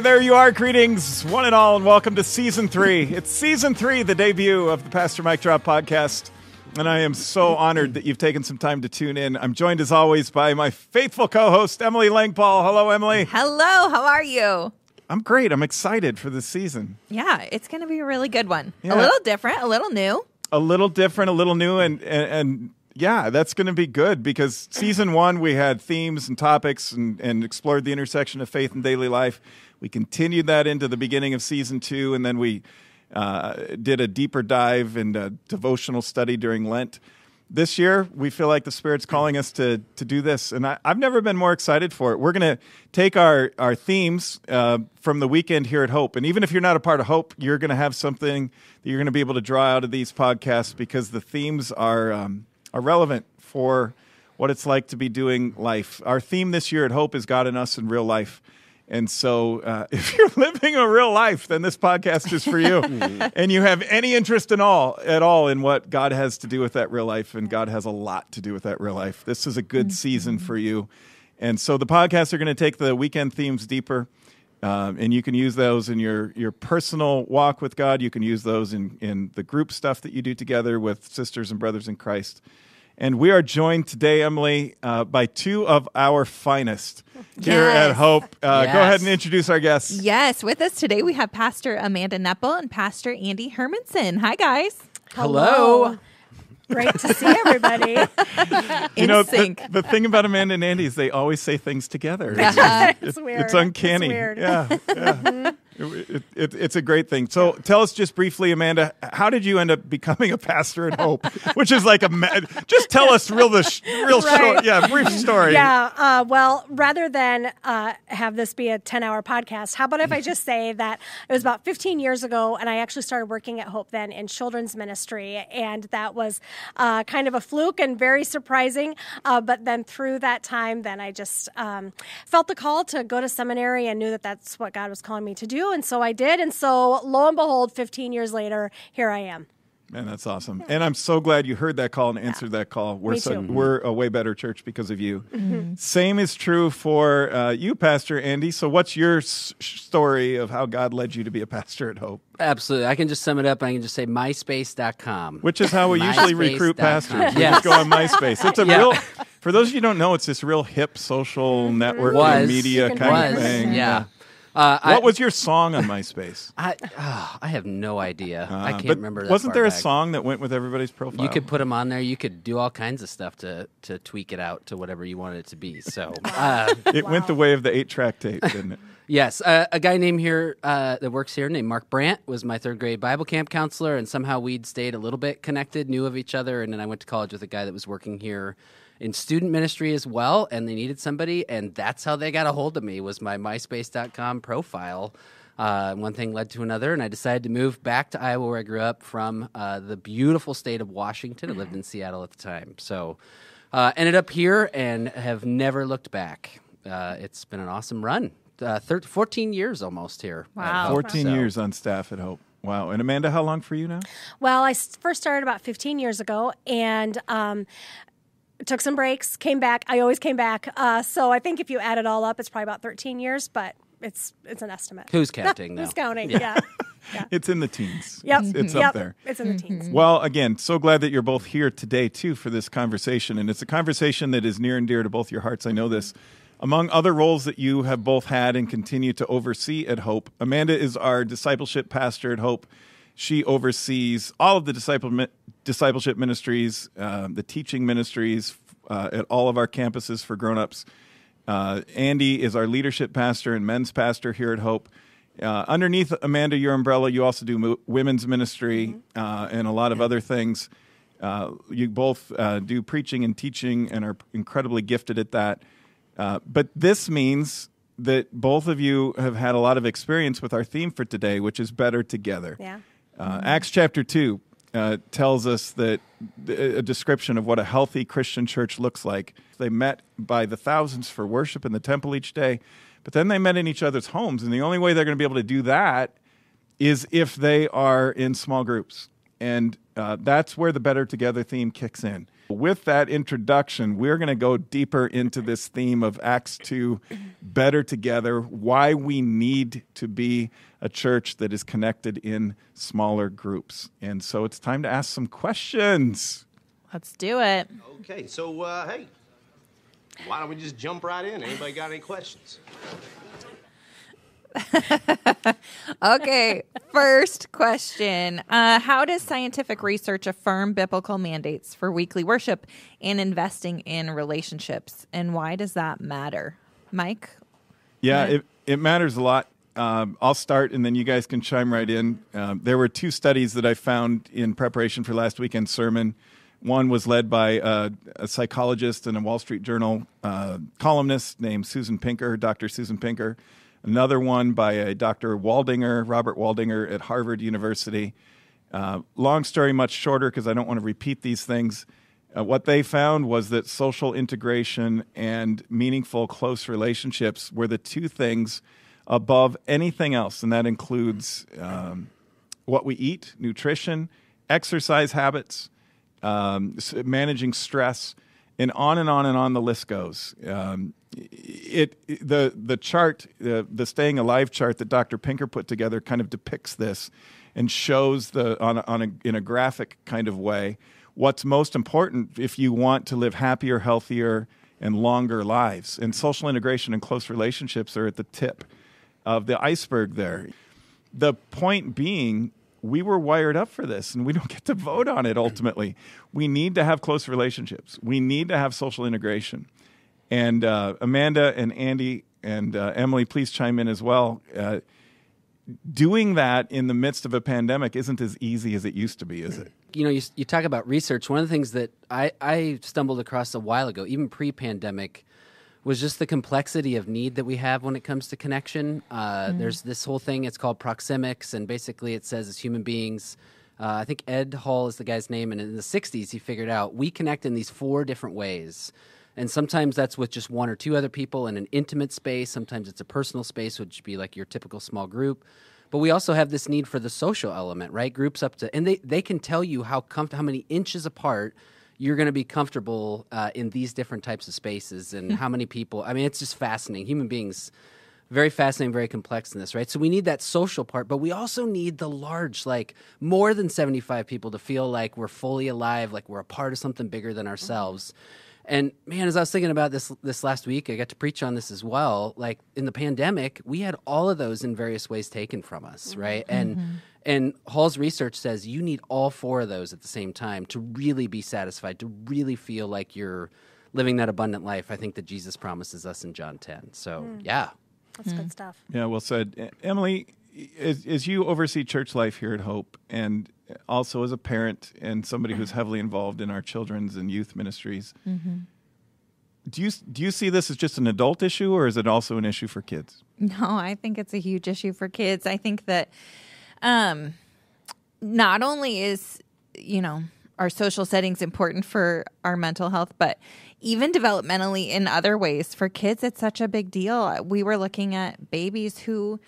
Hey, there you are. Greetings, one and all, and welcome to season three. It's season three, the debut of the Pastor Mike Drop podcast. And I am so honored that you've taken some time to tune in. I'm joined, as always, by my faithful co host, Emily Langpaul. Hello, Emily. Hello, how are you? I'm great. I'm excited for this season. Yeah, it's going to be a really good one. Yeah. A little different, a little new. A little different, a little new, and, and, and yeah, that's going to be good because season one, we had themes and topics and, and explored the intersection of faith and daily life. We continued that into the beginning of season two, and then we uh, did a deeper dive and a devotional study during Lent. This year, we feel like the Spirit's calling us to, to do this, and I, I've never been more excited for it. We're going to take our, our themes uh, from the weekend here at Hope, and even if you're not a part of Hope, you're going to have something that you're going to be able to draw out of these podcasts because the themes are, um, are relevant for what it's like to be doing life. Our theme this year at Hope is God and Us in Real Life. And so, uh, if you're living a real life, then this podcast is for you. and you have any interest in all at all in what God has to do with that real life, and God has a lot to do with that real life. This is a good season for you. And so, the podcasts are going to take the weekend themes deeper. Um, and you can use those in your, your personal walk with God. You can use those in, in the group stuff that you do together with sisters and brothers in Christ. And we are joined today, Emily, uh, by two of our finest here at Hope. Uh, Go ahead and introduce our guests. Yes, with us today we have Pastor Amanda Neppel and Pastor Andy Hermanson. Hi, guys. Hello. Great to see everybody. In you know, the, sync. the thing about Amanda and Andy is they always say things together. It's, Uh-huh. It's weird. it's uncanny. It's weird. Yeah, yeah. It- it- it- it's a great thing. So, tell us just briefly, Amanda, how did you end up becoming a pastor at Hope? Which is like a ma- just tell us real the sh- real short, yeah, brief story. Yeah. Uh, well, rather than uh, have this be a 10 hour podcast, how about if I just say that it was about 15 years ago and I actually started working at Hope then in children's ministry. And that was uh, kind of a fluke and very surprising. Uh, but then through that time, then I just um, felt the call to go to seminary and knew that that's what God was calling me to do. And so I did. And so lo and behold, 15 years later, here I am. Man, that's awesome. And I'm so glad you heard that call and answered that call. We're Me so, too. Mm-hmm. we're a way better church because of you. Same is true for uh, you, Pastor Andy. So, what's your s- story of how God led you to be a pastor at Hope? Absolutely. I can just sum it up. I can just say myspace.com. Which is how we usually recruit pastors. We Yes. just go on MySpace. It's a Yeah. real. For those of you who don't know, it's this real hip social network was media kind find of was. thing. Yeah. Uh, I, What was your song on MySpace? I, oh, I have no idea. I Uh, can't remember that Wasn't there a back. song that went with everybody's profile? You could put them on there. You could do all kinds of stuff to, to tweak it out to whatever you wanted it to be. So, uh, It went the way of the eight-track tape, didn't it? yes, uh, a guy named here uh, that works here named Mark Brandt was my third grade Bible camp counselor, and somehow we'd stayed a little bit connected, knew of each other, and then I went to college with a guy that was working here in student ministry as well, and they needed somebody, and that's how they got a hold of me was my MySpace.com profile. Uh, one thing led to another, and I decided to move back to Iowa, where I grew up from uh, the beautiful state of Washington. I lived in Seattle at the time, so uh, ended up here and have never looked back. Uh, it's been an awesome run. Uh, thir- 14 years almost here. Wow. Hope, 14 so- years on staff at Hope. Wow. And Amanda, how long for you now? Well, I first started about 15 years ago and um, took some breaks, came back. I always came back. Uh, so I think if you add it all up, it's probably about 13 years, but it's it's an estimate. Who's counting? Who's counting? Yeah. It's in the teens. Yep. It's, it's yep. up there. It's in the teens. Well, again, so glad that you're both here today, too, for this conversation. And it's a conversation that is near and dear to both your hearts. I know this. Among other roles that you have both had and continue to oversee at Hope, Amanda is our discipleship pastor at Hope. She oversees all of the discipleship ministries, uh, the teaching ministries uh, at all of our campuses for grown-ups. Uh, Andy is our leadership pastor and men's pastor here at Hope. Uh, underneath Amanda, your umbrella, you also do mo- women's ministry uh, and a lot of other things. Uh, you both uh, do preaching and teaching and are incredibly gifted at that. Uh, but this means that both of you have had a lot of experience with our theme for today, which is better together. Yeah. Uh, Acts chapter 2 uh, tells us that a description of what a healthy Christian church looks like. They met by the thousands for worship in the temple each day, but then they met in each other's homes. And the only way they're going to be able to do that is if they are in small groups. And uh, that's where the Better Together theme kicks in. With that introduction, we're going to go deeper into this theme of Acts 2, Better Together, why we need to be a church that is connected in smaller groups. And so it's time to ask some questions. Let's do it. Okay, so uh, hey, why don't we just jump right in? Anybody got any questions? Okay, first question. Uh, how does scientific research affirm biblical mandates for weekly worship and investing in relationships? And why does that matter? Mike? Yeah, it, it matters a lot. Um, I'll start and then you guys can chime right in. Um, there were two studies that I found in preparation for last weekend's sermon. One was led by uh, a psychologist and a Wall Street Journal uh, columnist named Susan Pinker, Dr. Susan Pinker. Another one by a Dr. Waldinger, Robert Waldinger at Harvard University. Uh, long story, much shorter because I don't want to repeat these things. Uh, what they found was that social integration and meaningful, close relationships were the two things above anything else, and that includes um, what we eat, nutrition, exercise habits, um, managing stress, and on and on and on the list goes. Um, it the the chart, the the staying alive chart that Dr. Pinker put together, kind of depicts this and shows the on on a, in a graphic kind of way what's most important if you want to live happier, healthier, and longer lives. And social integration and close relationships are at the tip of the iceberg there. The point being, we were wired up for this and we don't get to vote on it ultimately. We need to have close relationships, we need to have social integration. And uh, Amanda and Andy and uh, Emily, please chime in as well. Uh, doing that in the midst of a pandemic isn't as easy as it used to be, is it? you know, you, you talk about research. One of the things that I, I stumbled across a while ago, even pre pandemic, was just the complexity of need that we have when it comes to connection. Uh, There's this whole thing, it's called proxemics, and basically it says as human beings, uh, I think Ed Hall is the guy's name, and in the 60s he figured out we connect in these four different ways. And sometimes that's with just one or two other people in an intimate space. Sometimes it's a personal space, which would be like your typical small group. But we also have this need for the social element, right? Groups up to, and they, they can tell you how comf- how many inches apart you're going to be comfortable uh, in these different types of spaces, and how many people. I mean, it's just fascinating. Human beings, very fascinating, very complex in this, right? So we need that social part, but we also need the large, like more than 75 people to feel like we're fully alive, like we're a part of something bigger than ourselves. And man, as I was thinking about this this last week, I got to preach on this as well. Like in the pandemic, we had all of those in various ways taken from us, mm-hmm. right? And mm-hmm. and Hall's research says you need all four of those at the same time to really be satisfied, to really feel like you're living that abundant life. I think that Jesus promises us in John 10. So, hmm. yeah. That's good hmm. stuff. Yeah, well said. Emily, as, as you oversee church life here at Hope, and also as a parent and somebody who's heavily involved in our children's and youth ministries, do you do you see this as just an adult issue, or is it also an issue for kids? No, I think it's a huge issue for kids. I think that um, not only is, you know, our social settings important for our mental health, but even developmentally in other ways for kids, it's such a big deal. We were looking at babies who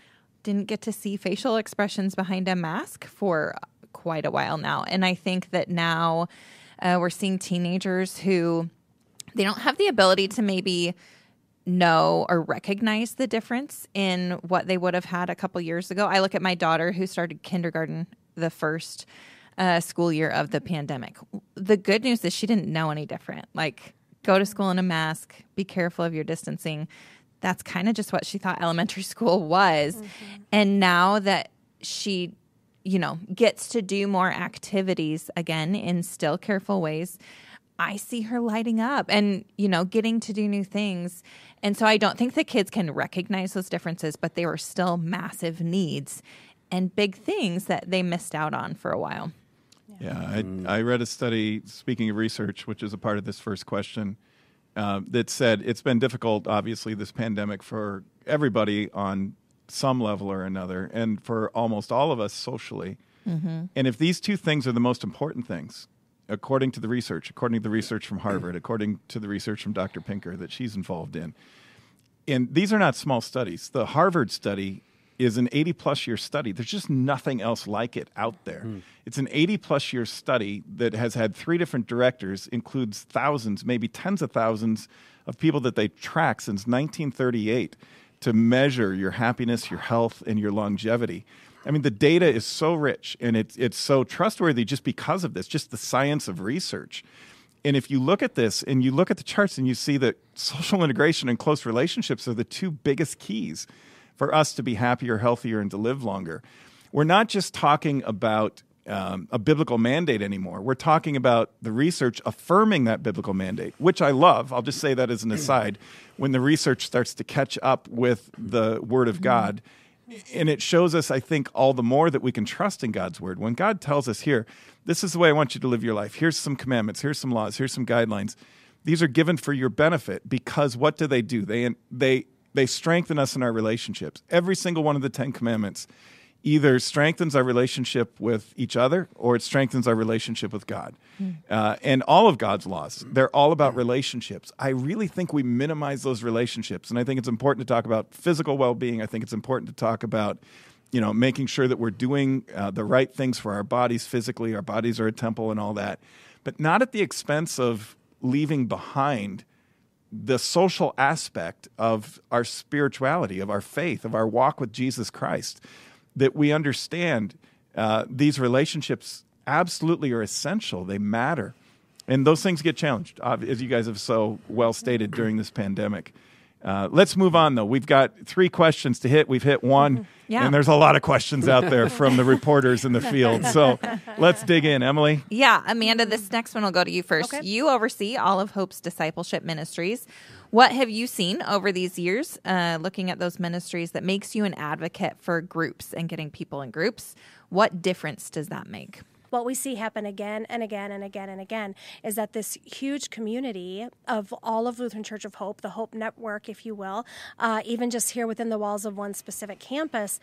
didn't get to see facial expressions behind a mask for quite a while now. And I think that now uh, we're seeing teenagers who they don't have the ability to maybe know or recognize the difference in what they would have had a couple years ago. I look at my daughter who started kindergarten the first uh, school year of the pandemic. The good news is she didn't know any different. Like, go to school in a mask, be careful of your distancing. That's kind of just what she thought elementary school was. Mm-hmm. And now that she you know, gets to do more activities again in still careful ways, I see her lighting up and, you know, getting to do new things. And so I don't think the kids can recognize those differences, but they were still massive needs and big things that they missed out on for a while. Yeah, I, I read a study, speaking of research, which is a part of this first question, uh, that said it's been difficult, obviously, this pandemic for everybody on some level or another, and for almost all of us socially. And if these two things are the most important things, according to the research, according to the research from Harvard, according to the research from Dr. Pinker that she's involved in, and these are not small studies. The Harvard study is an 80 plus year study. There's just nothing else like it out there. Hmm. It's an 80 plus year study that has had three different directors, includes thousands, maybe tens of thousands of people that they track since 1938 to measure your happiness, your health, and your longevity. I mean, the data is so rich and it's, it's so trustworthy just because of this, just the science of research. And if you look at this and you look at the charts and you see that social integration and close relationships are the two biggest keys for us to be happier, healthier, and to live longer. We're not just talking about um, a biblical mandate anymore. We're talking about the research affirming that biblical mandate, which I love. I'll just say that as an aside. When the research starts to catch up with the Word of God, and it shows us, I think, all the more that we can trust in God's Word. When God tells us here, this is the way I want you to live your life. Here's some commandments. Here's some laws. Here's some guidelines. These are given for your benefit because what do they do? They they they strengthen us in our relationships. Every single one of the Ten Commandments either strengthens our relationship with each other or it strengthens our relationship with God. Uh, and all of God's laws, they're all about relationships. I really think we minimize those relationships. And I think it's important to talk about physical well being. I think it's important to talk about. You know, making sure that we're doing uh, the right things for our bodies physically, our bodies are a temple and all that, but not at the expense of leaving behind the social aspect of our spirituality, of our faith, of our walk with Jesus Christ, that we understand uh, these relationships absolutely are essential. They matter. And those things get challenged, as you guys have so well stated during this pandemic. Uh, let's move on, though. We've got three questions to hit. We've hit one, Yeah. and there's a lot of questions out there from the reporters in the field. So let's dig in. Emily? Yeah, Amanda, this next one will go to you first. Okay. You oversee all of Hope's discipleship ministries. What have you seen over these years, uh, looking at those ministries, that makes you an advocate for groups and getting people in groups? What difference does that make? What we see happen again and again and again and again is that this huge community of all of Lutheran Church of Hope, the Hope Network, if you will, uh, even just here within the walls of one specific campus,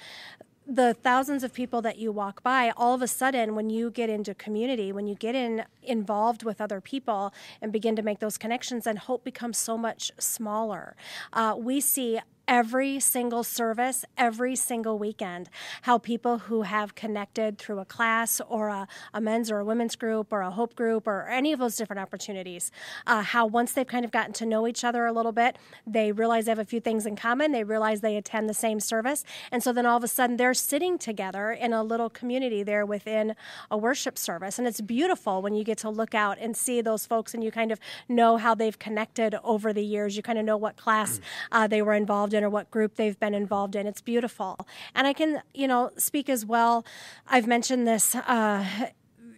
the thousands of people that you walk by all of a sudden when you get into community when you get in involved with other people and begin to make those connections then hope becomes so much smaller. Uh, we see every single service, every single weekend, how people who have connected through a class or a, a men's or a women's group or a hope group or any of those different opportunities, uh, how once they've kind of gotten to know each other a little bit, they realize they have a few things in common. They realize they attend the same service. And so then all of a sudden they're sitting together in a little community there within a worship service. And it's beautiful when you get to look out and see those folks and you kind of know how they've connected over the years. You kind of know what class uh, they were involved in or what group they've been involved in. It's beautiful. And I can, you know, speak as well. I've mentioned this. Uh,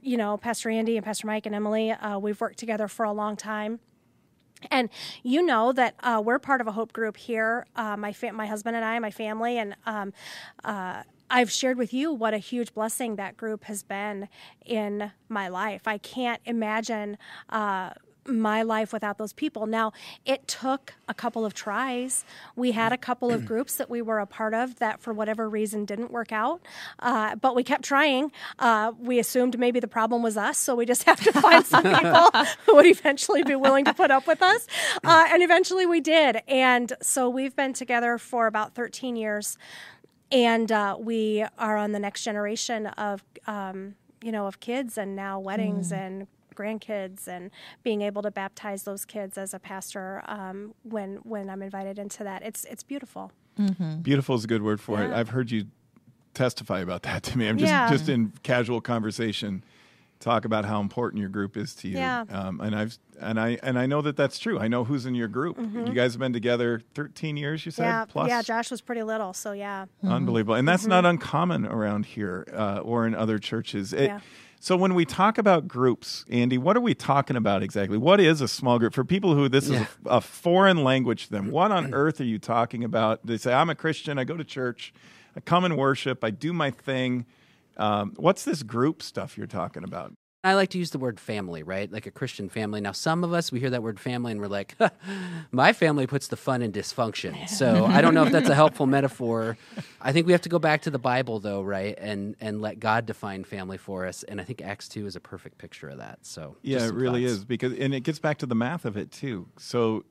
you know, Pastor Andy and Pastor Mike and Emily, uh, we've worked together for a long time. And you know that uh, we're part of a hope group here. Uh, my fa- my husband and I, my family, and um, uh, I've shared with you what a huge blessing that group has been in my life. I can't imagine uh, my life without those people. Now, it took a couple of tries. We had a couple of groups that we were a part of that, for whatever reason, didn't work out, uh, but we kept trying. Uh, we assumed maybe the problem was us, so we just have to find some people who would eventually be willing to put up with us. Uh, and eventually we did. And so we've been together for about 13 years and uh, we are on the next generation of um, you know of kids and now weddings and grandkids and being able to baptize those kids as a pastor um, when when I'm invited into that it's it's beautiful Beautiful is a good word for it. I've heard you testify about that to me. I'm just Yeah. just in casual conversation talk about how important your group is to you. Yeah. Um, and I've and I and I know that that's true. I know who's in your group. You guys have been together 13 years. You said Mm-hmm. yeah plus. yeah Josh was pretty little so yeah Unbelievable. And that's not uncommon around here uh, or in other churches. It- Yeah. So when we talk about groups, Andy, what are we talking about exactly? What is a small group for people who this Yeah. is a, a foreign language to them? What on earth are you talking about? They say, "I'm a Christian. I go to church. I come and worship. I do my thing." Um, what's this group stuff you're talking about? I like to use the word family, right? Like a Christian family. Now, some of us, we hear that word family and we're like, my family puts the fun in dysfunction. So I don't know if that's a helpful metaphor. I think we have to go back to the Bible, though, right? And and let God define family for us. And I think Acts 2 is a perfect picture of that. So Yeah, it really thoughts. is because, and it gets back to the math of it too. So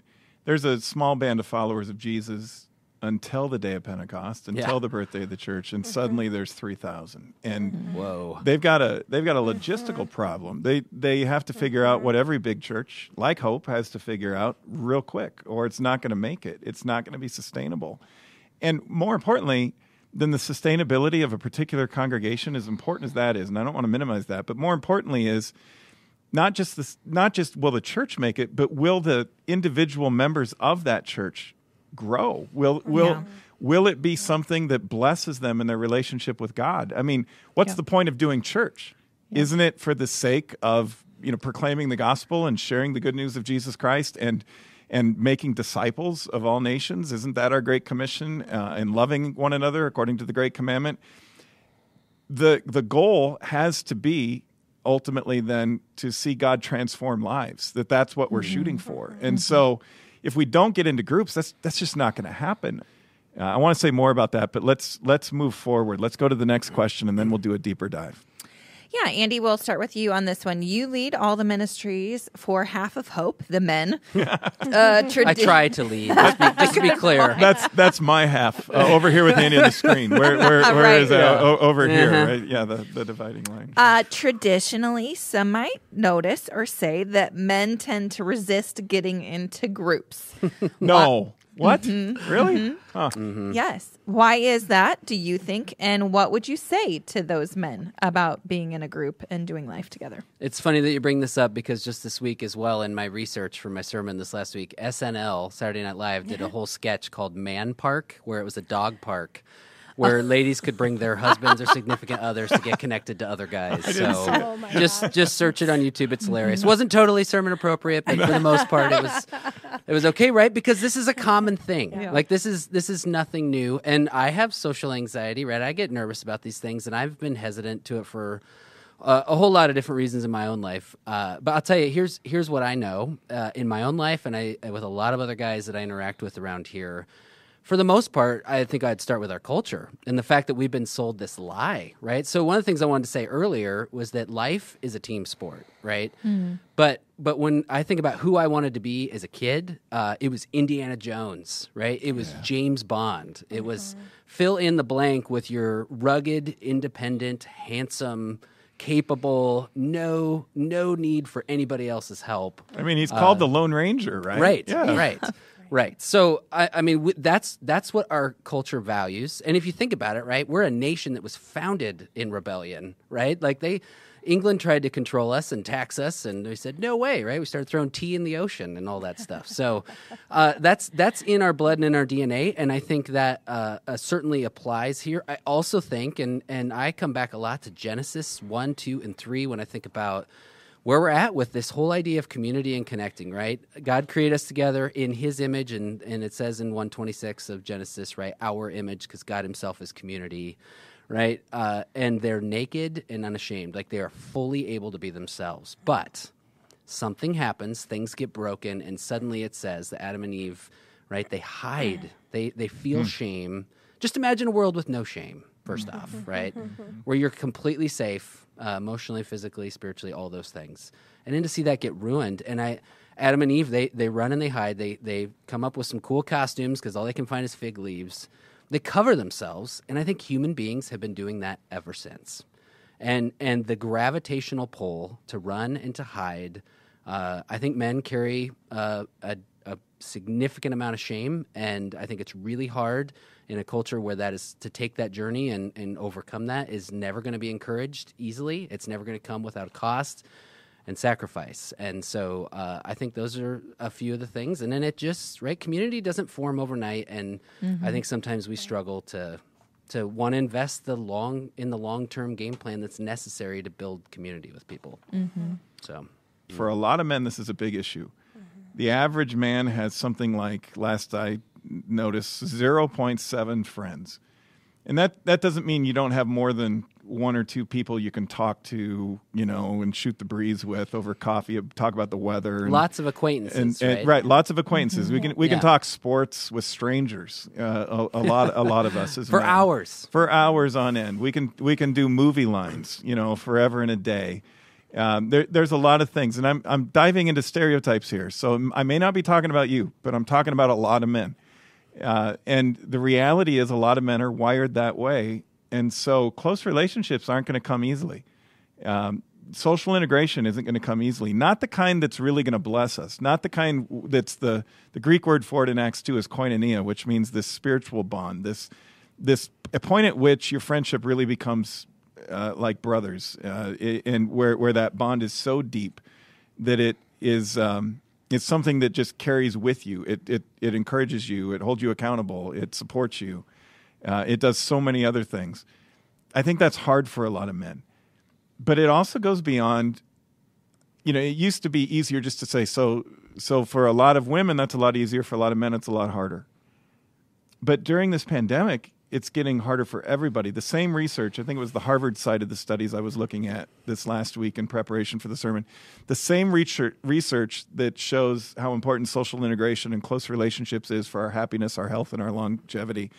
there's a small band of followers of Jesus. Until the day of Pentecost, until Yeah. the birthday of the church, and mm-hmm. suddenly there's three thousand. And mm-hmm. Whoa. they've got a they've got a mm-hmm. logistical problem. They they have to figure out what every big church like Hope has to figure out real quick, or it's not going to make it. It's not going to be sustainable. And more importantly than the sustainability of a particular congregation, as important as that is, and I don't want to minimize that, but more importantly is not just this not just will the church make it, but will the individual members of that church grow? Will will Yeah. will it be something that blesses them in their relationship with God? I mean, what's Yeah. the point of doing church? Isn't it for the sake of, you know, proclaiming the gospel and sharing the good news of Jesus Christ and and making disciples of all nations? Isn't that our great commission? Uh, and loving one another according to the great commandment? the the goal has to be ultimately then to see God transform lives. That that's what we're shooting for. And so, if we don't get into groups, that's that's just not going to happen. Uh, I want to say more about that, but let's let's move forward. Let's go to the next question, and then we'll do a deeper dive. Yeah, Andy, we'll start with you on this one. You lead all the ministries for Half of Hope, the men. uh, I try to lead. Just, be, just to be clear. That's that's my half uh, over here with Andy on the screen. Where where, where Right. is that? Yeah. O- over here, Uh-huh. right? Yeah, the, the dividing line. Uh, traditionally, some might notice or say that men tend to resist getting into groups. no, what? Mm-hmm. Really? Huh. Yes. Why is that, do you think? And what would you say to those men about being in a group and doing life together? It's funny that you bring this up because just this week as well, in my research for my sermon this last week, SNL, Saturday Night Live, did a whole sketch called Man Park, where it was a dog park. Where ladies could bring their husbands or significant others to get connected to other guys. So Oh my just just search it on YouTube. It's hilarious. wasn't totally sermon appropriate, but for the most part, it was it was okay, right? Because this is a common thing. Like this is this is nothing new. And I have social anxiety, right? I get nervous about these things, and I've been hesitant to it for uh, a whole lot of different reasons in my own life. Uh, but I'll tell you, here's here's what I know uh, in my own life, and I with a lot of other guys that I interact with around here. For the most part, I think I'd start with our culture and the fact that we've been sold this lie, right? So one of the things I wanted to say earlier was that life is a team sport, right? But but when I think about who I wanted to be as a kid, uh, it was Indiana Jones, right? It was James Bond. It was fill in the blank with your rugged, independent, handsome, capable, no no need for anybody else's help. I mean, he's called the Lone Ranger, right? Right. Yeah. Right. Right. So I, I mean, that's that's what our culture values. And if you think about it, right, we're a nation that was founded in rebellion, right? Like they, England tried to control us and tax us, and they said no way, right? We started throwing tea in the ocean and all that stuff. So uh, that's that's in our blood and in our DNA, and I think that uh, uh, certainly applies here. I also think, and and I come back a lot to Genesis one, two, and three when I think about where we're at with this whole idea of community and connecting, right? God created us together in his image, and, and it says in 126 of Genesis, right? Our image, because God himself is community, right? Uh, and they're naked and unashamed, like they are fully able to be themselves. But something happens, things get broken, and suddenly it says that Adam and Eve, right? They hide, they, they feel shame. Just imagine a world with no shame, first off, right? Where you're completely safe, uh, emotionally, physically, spiritually, all those things. And then to see that get ruined, and I, Adam and Eve, they they run and they hide. They they come up with some cool costumes because all they can find is fig leaves. They cover themselves, and I think human beings have been doing that ever since. And and the gravitational pull to run and to hide, uh, I think men carry uh, a, a significant amount of shame, and I think it's really hard in a culture where that is to take that journey and, and overcome that is never going to be encouraged easily. It's never going to come without a cost and sacrifice. And so uh, I think those are a few of the things. And then it just right, community doesn't form overnight, and I mm-hmm. think sometimes we struggle to to want to invest the long in the long term game plan that's necessary to build community with people. Mm-hmm. So For a lot of men, this is a big issue. Mm-hmm. The average man has something like, last I noticed, 0.7 friends. And that, that doesn't mean you don't have more than one or two people you can talk to, you know, and shoot the breeze with over coffee, talk about the weather. And, lots of acquaintances, and, and- right? lots of acquaintances. We can we Yeah. can talk sports with strangers. Uh, a, a lot a lot of us For hours. for hours on end. We can we can do movie lines, you know, forever and a day. Um, there, there's a lot of things, and I'm I'm diving into stereotypes here. So I may not be talking about you, but I'm talking about a lot of men. Uh, and the reality is, a lot of men are wired that way. And so close relationships aren't going to come easily. Um, social integration isn't going to come easily. Not the kind that's really going to bless us. Not the kind that's the, the Greek word for it in Acts 2 is koinonia, which means this spiritual bond, this, this a point at which your friendship really becomes uh, like brothers, uh, and where, where that bond is so deep that it is um, it's something that just carries with you. It, it, it encourages you, it holds you accountable, it supports you, uh, it does so many other things. I think that's hard for a lot of men. But it also goes beyond you know it used to be easier just to say so so for a lot of women that's a lot easier. For a lot of men it's a lot harder. But during this pandemic it's getting harder for everybody the same research i think it was the harvard side of the studies i was looking at this last week in preparation for the sermon the same research, that shows how important social integration and close relationships is for our happiness our health and our longevity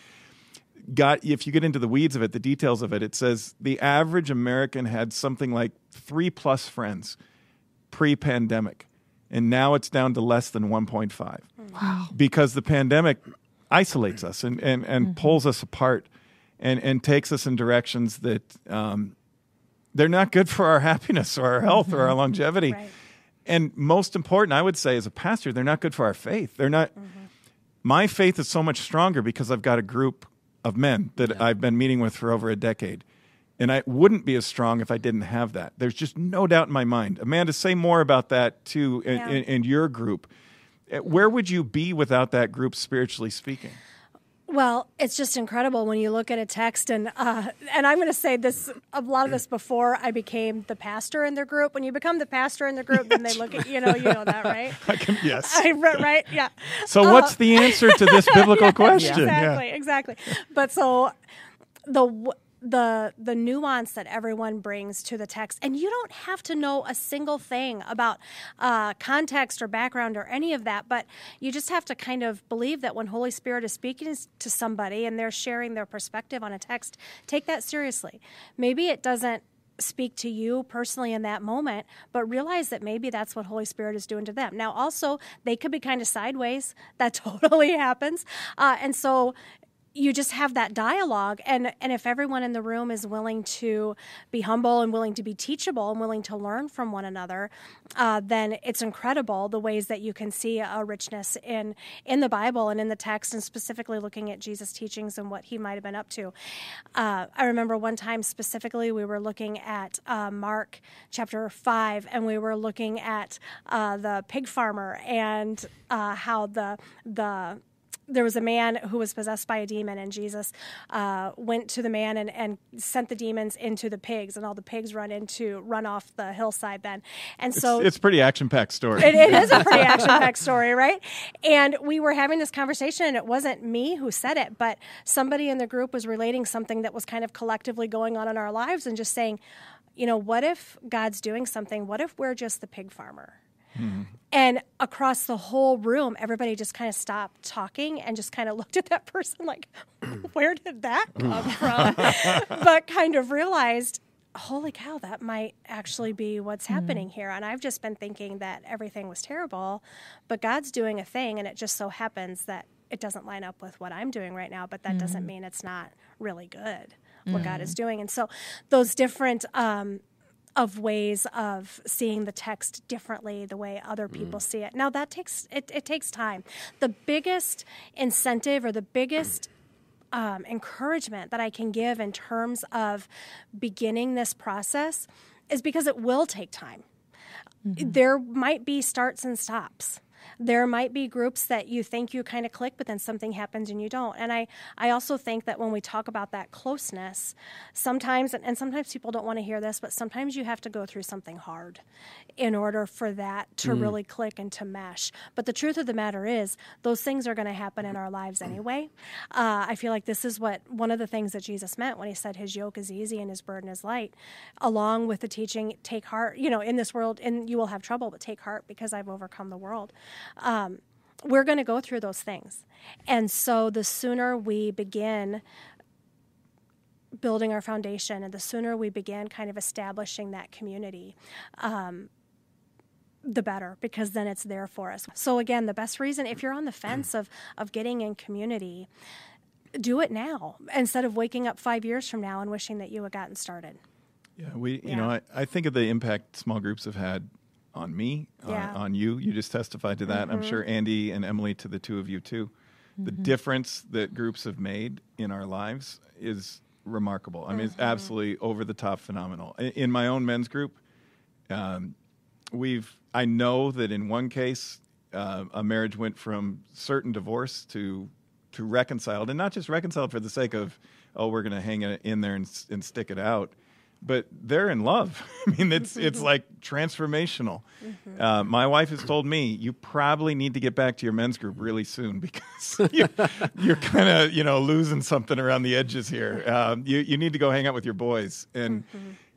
got if you get into the weeds of it, the details of it, it says the average American had something like three plus friends pre-pandemic, and now it's down to less than 1.5. Wow! Because the pandemic isolates us and and, and mm-hmm. pulls us apart, and and takes us in directions that um, they're not good for our happiness or our health or our mm-hmm. longevity. Right. And most important, I would say, as a pastor, they're not good for our faith. They're not. Mm-hmm. My faith is so much stronger because I've got a group of men that yeah. I've been meeting with for over a decade. And I wouldn't be as strong if I didn't have that. There's just no doubt in my mind. Amanda, say more about that too in, yeah. in, in your group. Where would you be without that group, spiritually speaking? Well, it's just incredible when you look at a text, and uh, and I'm going to say this a lot of this before I became the pastor in their group. When you become the pastor in their group, then they look at you know you know that right? I can, yes, I, right, yeah. So uh, what's the answer to this biblical yeah, question? Exactly, yeah. exactly. But so the the the nuance that everyone brings to the text and you don't have to know a single thing about uh, context or background or any of that but you just have to kind of believe that when holy spirit is speaking to somebody and they're sharing their perspective on a text take that seriously maybe it doesn't speak to you personally in that moment, but realize that maybe that's what Holy Spirit is doing to them. Now, also, they could be kind of sideways. That totally happens. Uh, and so you just have that dialogue and and if everyone in the room is willing to be humble and willing to be teachable and willing to learn from one another uh, then it's incredible the ways that you can see a richness in in the bible and in the text and specifically looking at jesus teachings and what he might have been up to. Uh, i remember one time specifically we were looking at uh, mark chapter 5 and we were looking at uh, the pig farmer and uh, how the the there was a man who was possessed by a demon, and Jesus uh, went to the man and, and sent the demons into the pigs, and all the pigs run into run off the hillside. Then, and so it's, it's pretty action packed story. It, it is a pretty action packed story, right? And we were having this conversation, and it wasn't me who said it, but somebody in the group was relating something that was kind of collectively going on in our lives, and just saying, you know, what if God's doing something? What if we're just the pig farmer? Mm-hmm. And across the whole room, everybody just kind of stopped talking and just kind of looked at that person like, where did that come from? but kind of realized, holy cow, that might actually be what's mm-hmm. happening here. And I've just been thinking that everything was terrible, but God's doing a thing, and it just so happens that it doesn't line up with what I'm doing right now, but that mm-hmm. doesn't mean it's not really good what God is doing. And so those different um, of ways of seeing the text differently the way other people mm. see it now that takes it, it, takes time the biggest incentive or the biggest um, encouragement that i can give in terms of beginning this process is because it will take time mm-hmm. there might be starts and stops there might be groups that you think you kind of click, but then something happens and you don't. And I, I also think that when we talk about that closeness, sometimes, and sometimes people don't want to hear this, but sometimes you have to go through something hard in order for that to mm. really click and to mesh. But the truth of the matter is, those things are going to happen in our lives anyway. Uh, I feel like this is what one of the things that Jesus meant when he said his yoke is easy and his burden is light, along with the teaching, take heart, you know, in this world, and you will have trouble, but take heart because I've overcome the world um, we're going to go through those things. And so the sooner we begin building our foundation and the sooner we begin kind of establishing that community, um, the better because then it's there for us. So again, the best reason if you're on the fence of of getting in community, do it now instead of waking up 5 years from now and wishing that you had gotten started. Yeah, we, you Yeah. know, I, I think of the impact small groups have had on me, Yeah. Mm-hmm. on, on you. You just testified to that. I'm sure Andy and Emily to the two of you too. The difference that groups have made in our lives is remarkable. I mean, it's Mm-hmm. absolutely over the top phenomenal. In, in my own men's group, um, we've I know that in one case, uh, a marriage went from certain divorce to to reconciled, and not just reconciled for the sake of oh we're going to hang it in there and, and stick it out, but they're in love. I mean, it's it's like transformational. Uh, my wife has told me you probably need to get back to your men's group really soon because you, you're kind of you know losing something around the edges here. Um, you you need to go hang out with your boys and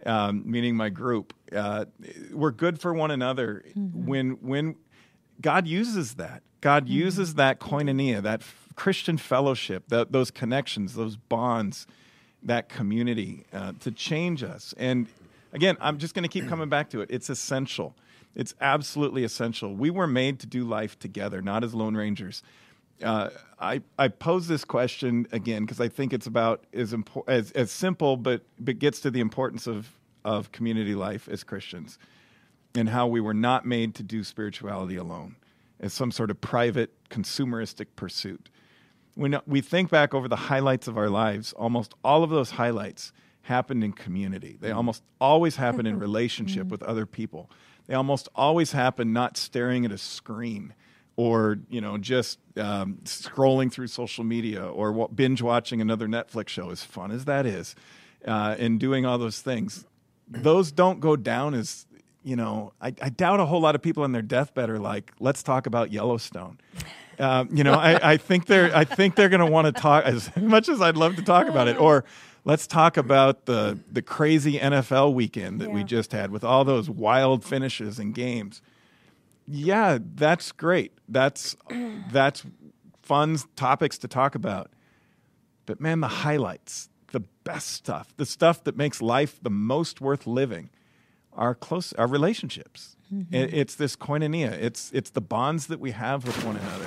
um, meaning my group. Uh, we're good for one another when when God uses that. God uses that koinonia, that f- Christian fellowship, that, those connections, those bonds, that community uh, to change us. And again, I'm just going to keep coming back to it. It's essential. It's absolutely essential. We were made to do life together, not as lone rangers. Uh, I, I pose this question again because I think it's about as, impor- as as simple, but but gets to the importance of of community life as Christians and how we were not made to do spirituality alone as some sort of private consumeristic pursuit. When we think back over the highlights of our lives, almost all of those highlights happened in community. They almost always happen in relationship with other people. They almost always happen not staring at a screen or you know just um, scrolling through social media or binge watching another Netflix show, as fun as that is, uh, and doing all those things. Those don't go down as you know. I, I doubt a whole lot of people on their deathbed are like, "Let's talk about Yellowstone." Um, you know, I, I think they're I think they're going to want to talk as much as I'd love to talk about it. Or let's talk about the the crazy NFL weekend that we just had with all those wild finishes and games. Yeah, that's great. That's that's fun topics to talk about. But man, the highlights, the best stuff, the stuff that makes life the most worth living, are close our relationships. It- it's this koinonia. It's it's the bonds that we have with one another.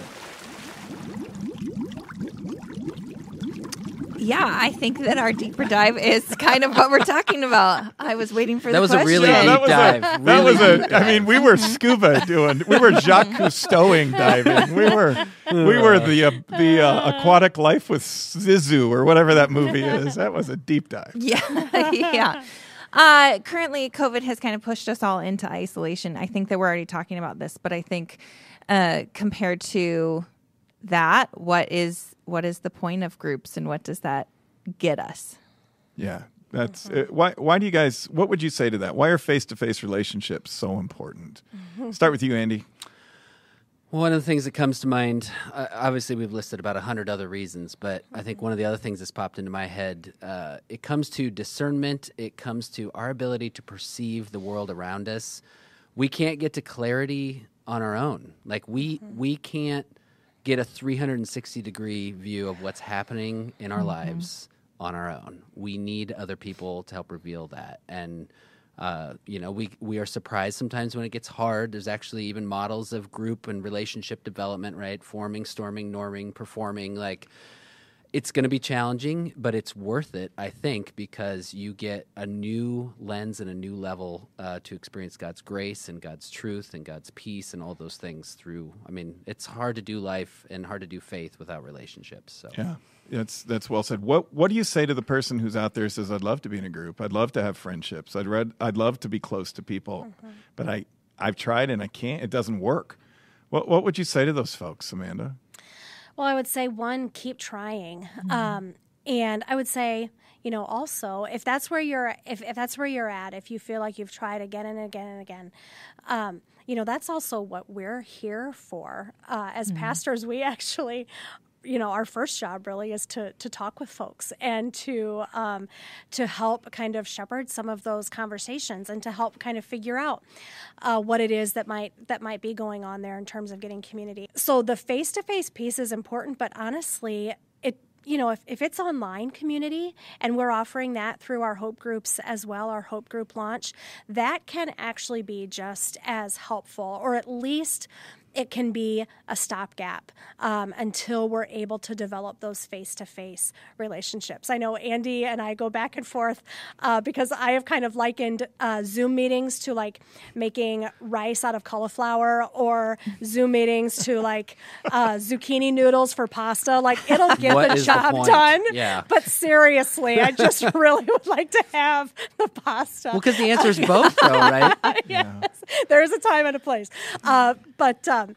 Yeah, I think that our deeper dive is kind of what we're talking about. I was waiting for That the was a question. really Yeah, deep that was dive. a that Really was deep a. I mean, we were scuba doing. We were Jacques Cousteauing diving. We were we were the uh, the uh, aquatic life with Zissou or whatever that movie is. That was a deep dive. Yeah, yeah. Uh, currently, COVID has kind of pushed us all into isolation. I think that we're already talking about this, but I think uh, compared to that, what is what is the point of groups, and what does that get us? Yeah, that's uh, why. Why do you guys? What would you say to that? Why are face to face relationships so important? Start with you, Andy. One of the things that comes to mind, uh, obviously, we've listed about a hundred other reasons, but I think one of the other things that's popped into my head, uh, it comes to discernment. It comes to our ability to perceive the world around us. We can't get to clarity on our own. Like we we can't get a 360 degree view of what's happening in our lives on our own. We need other people to help reveal that. And uh, you know, we we are surprised sometimes when it gets hard. There's actually even models of group and relationship development, right? Forming, storming, norming, performing. Like, it's going to be challenging, but it's worth it, I think, because you get a new lens and a new level uh, to experience God's grace and God's truth and God's peace and all those things through. I mean, it's hard to do life and hard to do faith without relationships. So, Yeah, that's that's well said. What what do you say to the person who's out there says, "I'd love to be in a group. I'd love to have friendships. I'd read. I'd love to be close to people, but I I've tried and I can't. It doesn't work." What what would you say to those folks, Amanda? Well, I would say one, keep trying. Um, and I would say, you know, also if that's where you're, if, if that's where you're at, if you feel like you've tried again and again and again, um, you know, that's also what we're here for. Uh, as pastors, we actually you know our first job really is to to talk with folks and to um, to help kind of shepherd some of those conversations and to help kind of figure out uh, what it is that might that might be going on there in terms of getting community. So the face to face piece is important, but honestly, it you know, if, if it's online community and we're offering that through our Hope groups as well, our Hope group launch, that can actually be just as helpful, or at least it can be a stopgap um, until we're able to develop those face to face relationships. I know Andy and I go back and forth uh, because I have kind of likened uh, Zoom meetings to like making rice out of cauliflower or Zoom meetings to like uh, zucchini noodles for pasta. Like it'll get What the is the job point? done. Yeah. But seriously, I just really would like to have the pasta. Well, because the answer is both, though, right? yes, there is a time and a place. Uh, but um,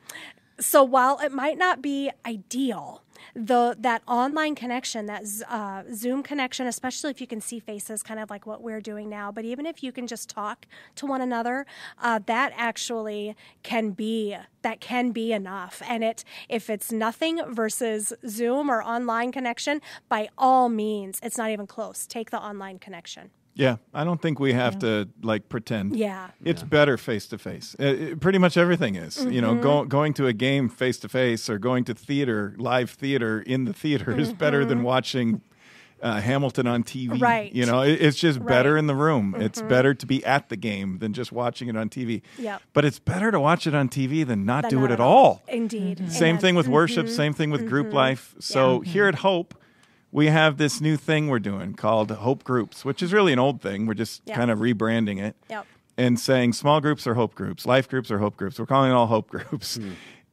so while it might not be ideal, the that online connection, that uh, Zoom connection, especially if you can see faces, kind of like what we're doing now, but even if you can just talk to one another, uh, that actually can be that can be enough. And it if it's nothing versus Zoom or online connection, by all means, it's not even close. Take the online connection. Yeah, I don't think we have to like pretend. Yeah. It's better face to face. Pretty much everything is. You know, Mm-hmm. go, going to a game face to face or going to theater, live theater in the theater is better than watching uh, Hamilton on TV. Mm-hmm. Right. You know, it, it's just better Right. Mm-hmm. in the room. It's better to be at the game than just watching it on TV. Yeah. But it's better to watch it on TV than not Than do not it at at all. Indeed. Same Amen. Mm-hmm. thing with worship, same thing with group life. So here at Hope, we have this new thing we're doing called Hope Groups, which is really an old thing. We're just Yep. kind of rebranding it Yep. and saying small groups are Hope Groups, life groups are Hope Groups. We're calling it all Hope Groups.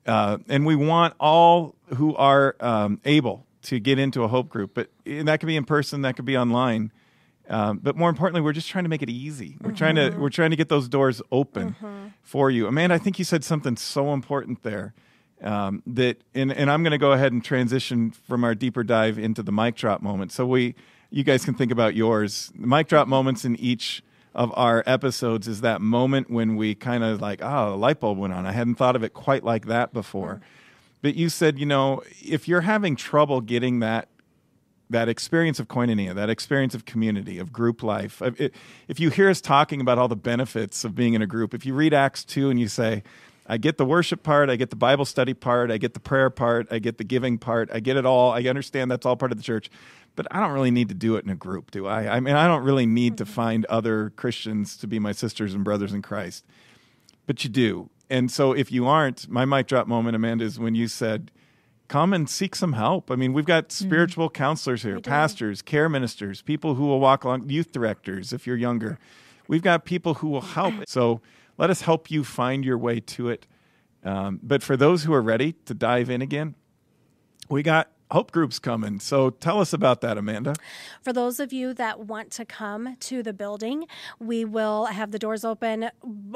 Uh, and we want all who are um, able to get into a Hope Group, but and that could be in person, that could be online. Um, but more importantly, we're just trying to make it easy. We're trying to we're trying to get those doors open for you. Amanda, I think you said something so important there um, that, and, and I'm going to go ahead and transition from our deeper dive into the mic drop moment. So we, you guys can think about yours. The mic drop moments in each of our episodes is that moment when we kind of like, oh, the light bulb went on. I hadn't thought of it quite like that before. But you said, you know, if you're having trouble getting that that experience of koinonia, that experience of community, of group life. If, if you hear us talking about all the benefits of being in a group, if you read Acts 2 and you say, I get the worship part, I get the Bible study part, I get the prayer part, I get the giving part, I get it all, I understand that's all part of the church, but I don't really need to do it in a group, do I? I mean, I don't really need to find other Christians to be my sisters and brothers in Christ but you do. And so if you aren't, my mic drop moment, Amanda, is when you said, come and seek some help. I mean, we've got spiritual counselors here, pastors, care ministers, people who will walk along, youth directors if you're younger. We've got people who will help. So let us help you find your way to it. Um, but for those who are ready to dive in again, we got hope groups coming. So tell us about that, Amanda. For those of you that want to come to the building, we will have the doors open.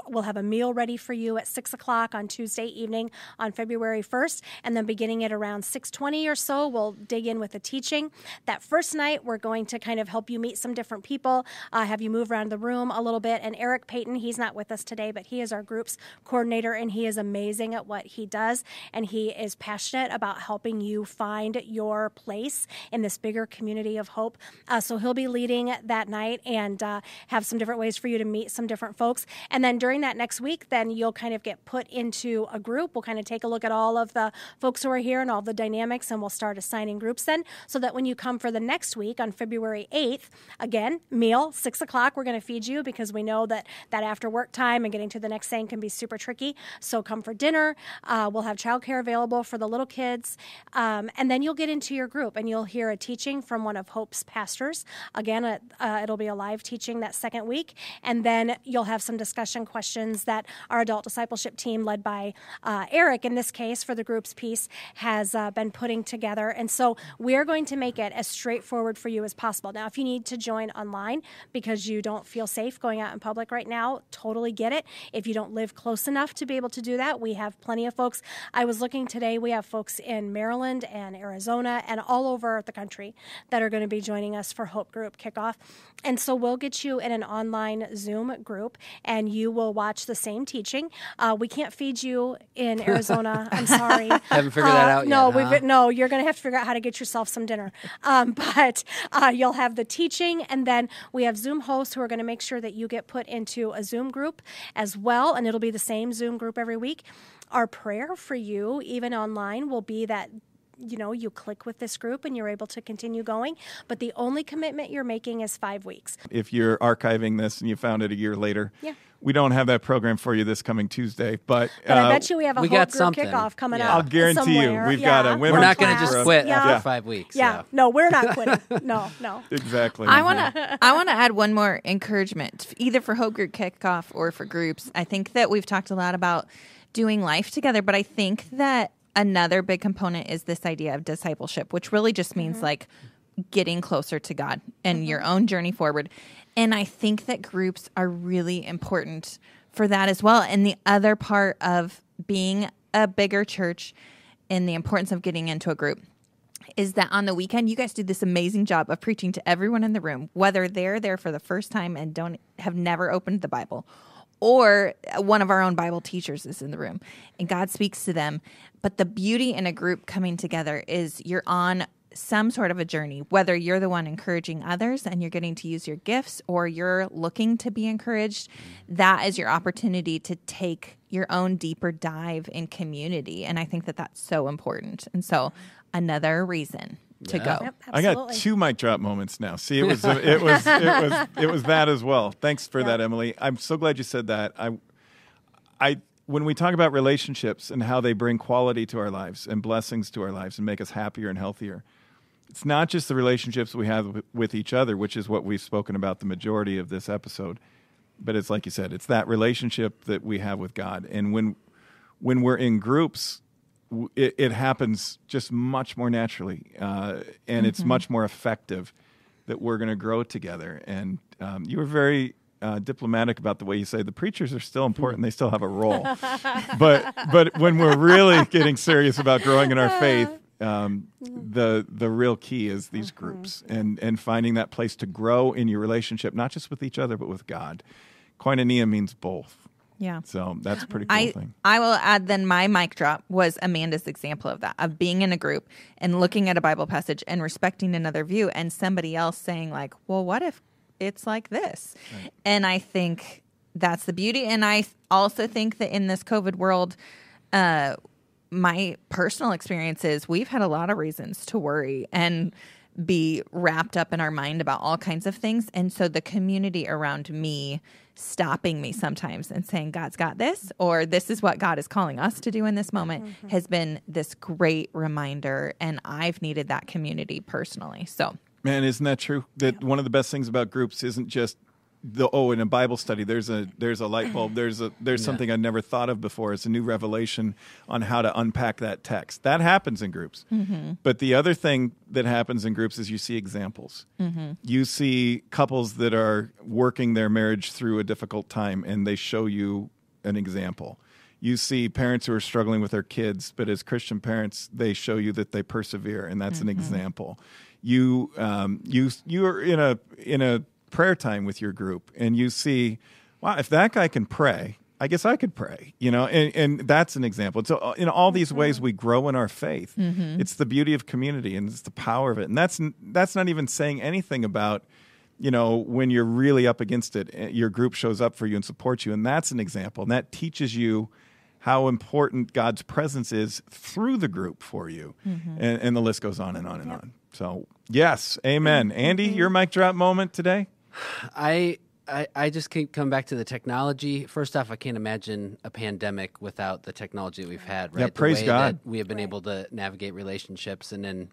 We'll have a meal ready for you at six o'clock on Tuesday evening on February first, and then beginning at around six twenty or so, we'll dig in with the teaching. That first night, we're going to kind of help you meet some different people, uh, have you move around the room a little bit. And Eric Payton, he's not with us today, but he is our group's coordinator, and he is amazing at what he does, and he is passionate about helping you find your place in this bigger community of hope. Uh, so he'll be leading that night and uh, have some different ways for you to meet some different folks. And then during that next week, then you'll kind of get put into a group. We'll kind of take a look at all of the folks who are here and all the dynamics, and we'll start assigning groups then, so that when you come for the next week on February 8th, again, meal, six o'clock, we're going to feed you because we know that that after work time and getting to the next thing can be super tricky. So come for dinner. Uh, we'll have childcare available for the little kids. Um, and then you'll get into your group and you'll hear a teaching from one of Hope's pastors. Again, uh, uh, it'll be a live teaching that second week. And then you'll have some discussion questions that our adult discipleship team, led by uh, Eric in this case for the group's piece, has uh, been putting together. And so we're going to make it as straightforward for you as possible. Now, if you need to join online because you don't feel safe going out in public right now, totally get it. If you don't live close enough to be able to do that, we have plenty of folks. I was looking today, we have folks in Maryland and Arizona and all over the country that are going to be joining us for Hope Group kickoff. And so we'll get you in an online Zoom group and you will watch the same teaching. Uh, we can't feed you in Arizona. I'm sorry. Haven't figured that Uh, out no, yet, huh? we've no. You're going to have to figure out how to get yourself some dinner. Um, but uh, you'll have the teaching, and then we have Zoom hosts who are going to make sure that you get put into a Zoom group as well, and it'll be the same Zoom group every week. Our prayer for you, even online, will be that you know you click with this group and you're able to continue going. But the only commitment you're making is five weeks. If you're archiving this and you found it a year later, Yeah. we don't have that program for you this coming Tuesday. But, But I uh, bet you we have a we whole got group something. kickoff coming Yeah. up. I'll guarantee you, somewhere. we've got a Yeah. women's We're not going to just quit Yeah. after five weeks. Yeah. No, we're not quitting. no, no. exactly. I want to I want to add one more encouragement either for Hope Group kickoff or for groups. I think that we've talked a lot about doing life together, but I think that another big component is this idea of discipleship, which really just means mm-hmm. like getting closer to God and mm-hmm. your own journey forward. And I think that groups are really important for that as well. And the other part of being a bigger church and the importance of getting into a group is that on the weekend you guys do this amazing job of preaching to everyone in the room whether they're there for the first time and don't have never opened the bible or one of our own bible teachers is in the room and god speaks to them. But the beauty in a group coming together is you're on some sort of a journey whether you're the one encouraging others and you're getting to use your gifts or you're looking to be encouraged that is your opportunity to take your own deeper dive in community. And i think that that's so important. And so another reason to Yeah. go Yep, I got two mic drop moments now. See, it was it was it was it was that as well. Thanks for that, Emily. I'm so glad you said that. I I when we talk about relationships and how they bring quality to our lives and blessings to our lives and make us happier and healthier, it's not just the relationships we have with, with each other, which is what we've spoken about the majority of this episode. But it's like you said, it's that relationship that we have with God. And when when we're in groups, w- it, it happens just much more naturally, uh, and it's much more effective that we're going to grow together. And um, you were very uh, diplomatic about the way you say the preachers are still important; they still have a role. but but when we're really getting serious about growing in our faith, um, the the real key is these groups and and finding that place to grow in your relationship, not just with each other but with God. Koinonia means both. Yeah So that's a pretty cool I, thing. I will add then my mic drop was Amanda's example of that, of being in a group and looking at a Bible passage and respecting another view and somebody else saying, like, well, what if it's like this? And I think that's the beauty. And I also think that in this COVID world, uh, my personal experiences, we've had a lot of reasons to worry and be wrapped up in our mind about all kinds of things. And so the community around me stopping me sometimes and saying, God's got this, or this is what God is calling us to do in this moment mm-hmm. has been this great reminder. And I've needed that community personally. So Man, isn't that true? That one of the best things about groups isn't just the oh, in a Bible study, there's a there's a light bulb. There's a there's something I've never thought of before. It's a new revelation on how to unpack that text. That happens in groups. Mm-hmm. But the other thing that happens in groups is you see examples. Mm-hmm. You see couples that are working their marriage through a difficult time, and they show you an example. You see parents who are struggling with their kids, but as Christian parents, they show you that they persevere, and that's an mm-hmm. example. You um, you you are in a in a prayer time with your group, and you see, wow, if that guy can pray, I guess I could pray. You know, and, and that's an example. So uh, in all these ways, we grow in our faith. It's the beauty of community, and it's the power of it. And that's that's not even saying anything about you know, when you're really up against it, eh, your group shows up for you and supports you. And that's an example. And that teaches you how important God's presence is through the group for you. And, and the list goes on and on and on. So, yes, amen. Andy, your mic drop moment today? I, I I just keep coming back to the technology. First off, I can't imagine a pandemic without the technology that we've had. Right, Yeah, praise God. that we have been able to navigate relationships, and then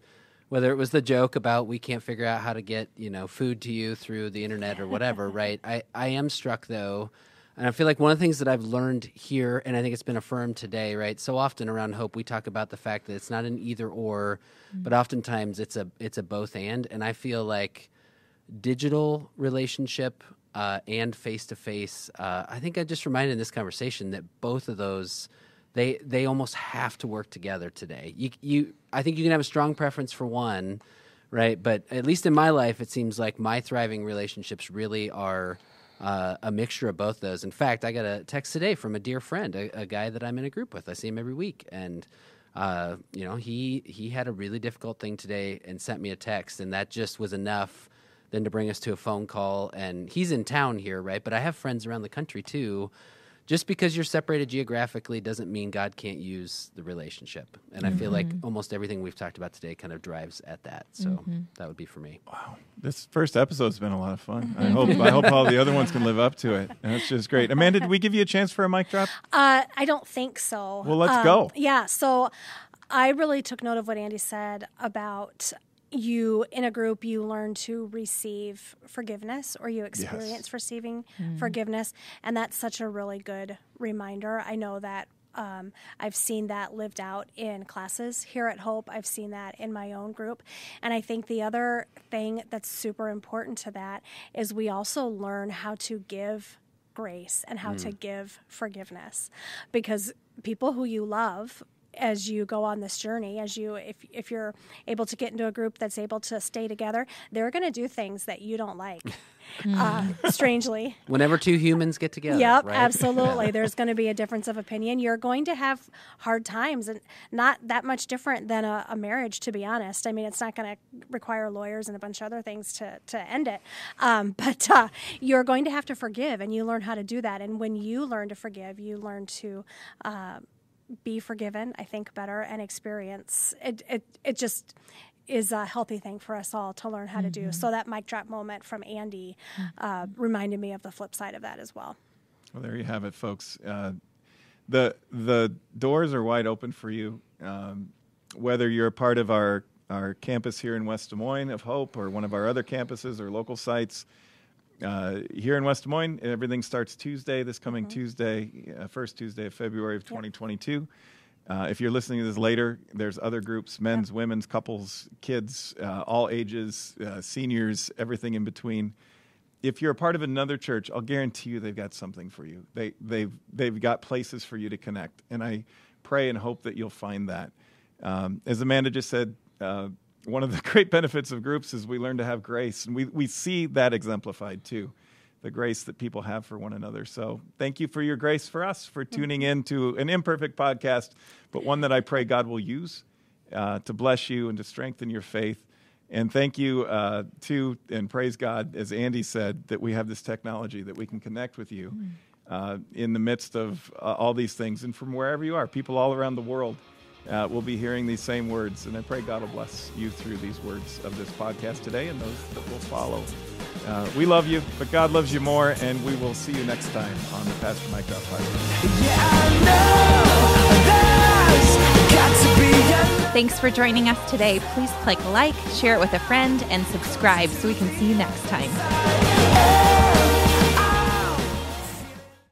whether it was the joke about we can't figure out how to get you know food to you through the internet or whatever. right. I I am struck though. And I feel like one of the things that I've learned here, and I think it's been affirmed today, right? So often around hope, we talk about the fact that it's not an either or, but mm. oftentimes it's a it's a both and. And I feel like digital relationship uh, and face to face. I think I just reminded in this conversation that both of those they they almost have to work together today. You you I think you can have a strong preference for one, right? But at least in my life, it seems like my thriving relationships really are. Uh, a mixture of both those. In fact, I got a text today from a dear friend, a, a guy that I'm in a group with. I see him every week, and uh, you know, he he had a really difficult thing today and sent me a text, and that just was enough then to bring us to a phone call. And he's in town here, right? But I have friends around the country too, just because you're separated geographically doesn't mean God can't use the relationship. And I feel like almost everything we've talked about today kind of drives at that. So that would be for me. Wow. This first episode's been a lot of fun. I hope I hope all the other ones can live up to it. That's just great. Amanda, did we give you a chance for a mic drop? Uh, I don't think so. Well, let's Um, go. Yeah. So I really took note of what Andy said about you in a group you learn to receive forgiveness or you experience receiving forgiveness and that's such a really good reminder i know that um, I've seen that lived out in classes here at Hope. I've seen that in my own group. And I think the other thing that's super important to that is we also learn how to give grace and how to give forgiveness because people who you love as you go on this journey as you if if you're able to get into a group that's able to stay together they're going to do things that you don't like uh, strangely Whenever two humans get together. Yep, right? absolutely. There's going to be a difference of opinion. You're going to have hard times, and not that much different than a, a marriage, to be honest. I mean, it's not going to require lawyers and a bunch of other things to, to end it. Um, but uh, you're going to have to forgive, and you learn how to do that. And when you learn to forgive, you learn to. Uh, be forgiven, I think, better and experience it. It, it just is a healthy thing for us all to learn how to do. So that mic drop moment from Andy uh, reminded me of the flip side of that as well. Well, there you have it, folks. Uh, the the doors are wide open for you. Um, whether you're a part of our our campus here in West Des Moines of Hope, or one of our other campuses or local sites, uh, here in West Des Moines, everything starts Tuesday. This coming Tuesday, uh, first Tuesday of February of 2022. Uh, if you're listening to this later, there's other groups: men's, women's, couples, kids, uh, all ages, uh, seniors, everything in between if you're a part of another church, I'll guarantee you they've got something for you. They they've they've got places for you to connect, and I pray and hope that you'll find that. Um, as Amanda just said, uh, one of the great benefits of groups is we learn to have grace, and we we see that exemplified too, the grace that people have for one another. So thank you for your grace for us for tuning in to an imperfect podcast, but one that I pray God will use uh, to bless you and to strengthen your faith. And thank you uh, to, and praise God, as Andy said, that we have this technology that we can connect with you uh, in the midst of uh, all these things. And from wherever you are, people all around the world uh, will be hearing these same words. And I pray God will bless you through these words of this podcast today and those that will follow. Uh, we love you, but God loves you more. And we will see you next time on the Pastor Mike Drop Podcast. Thanks for joining us today. Please click like, share it with a friend, and subscribe so we can see you next time.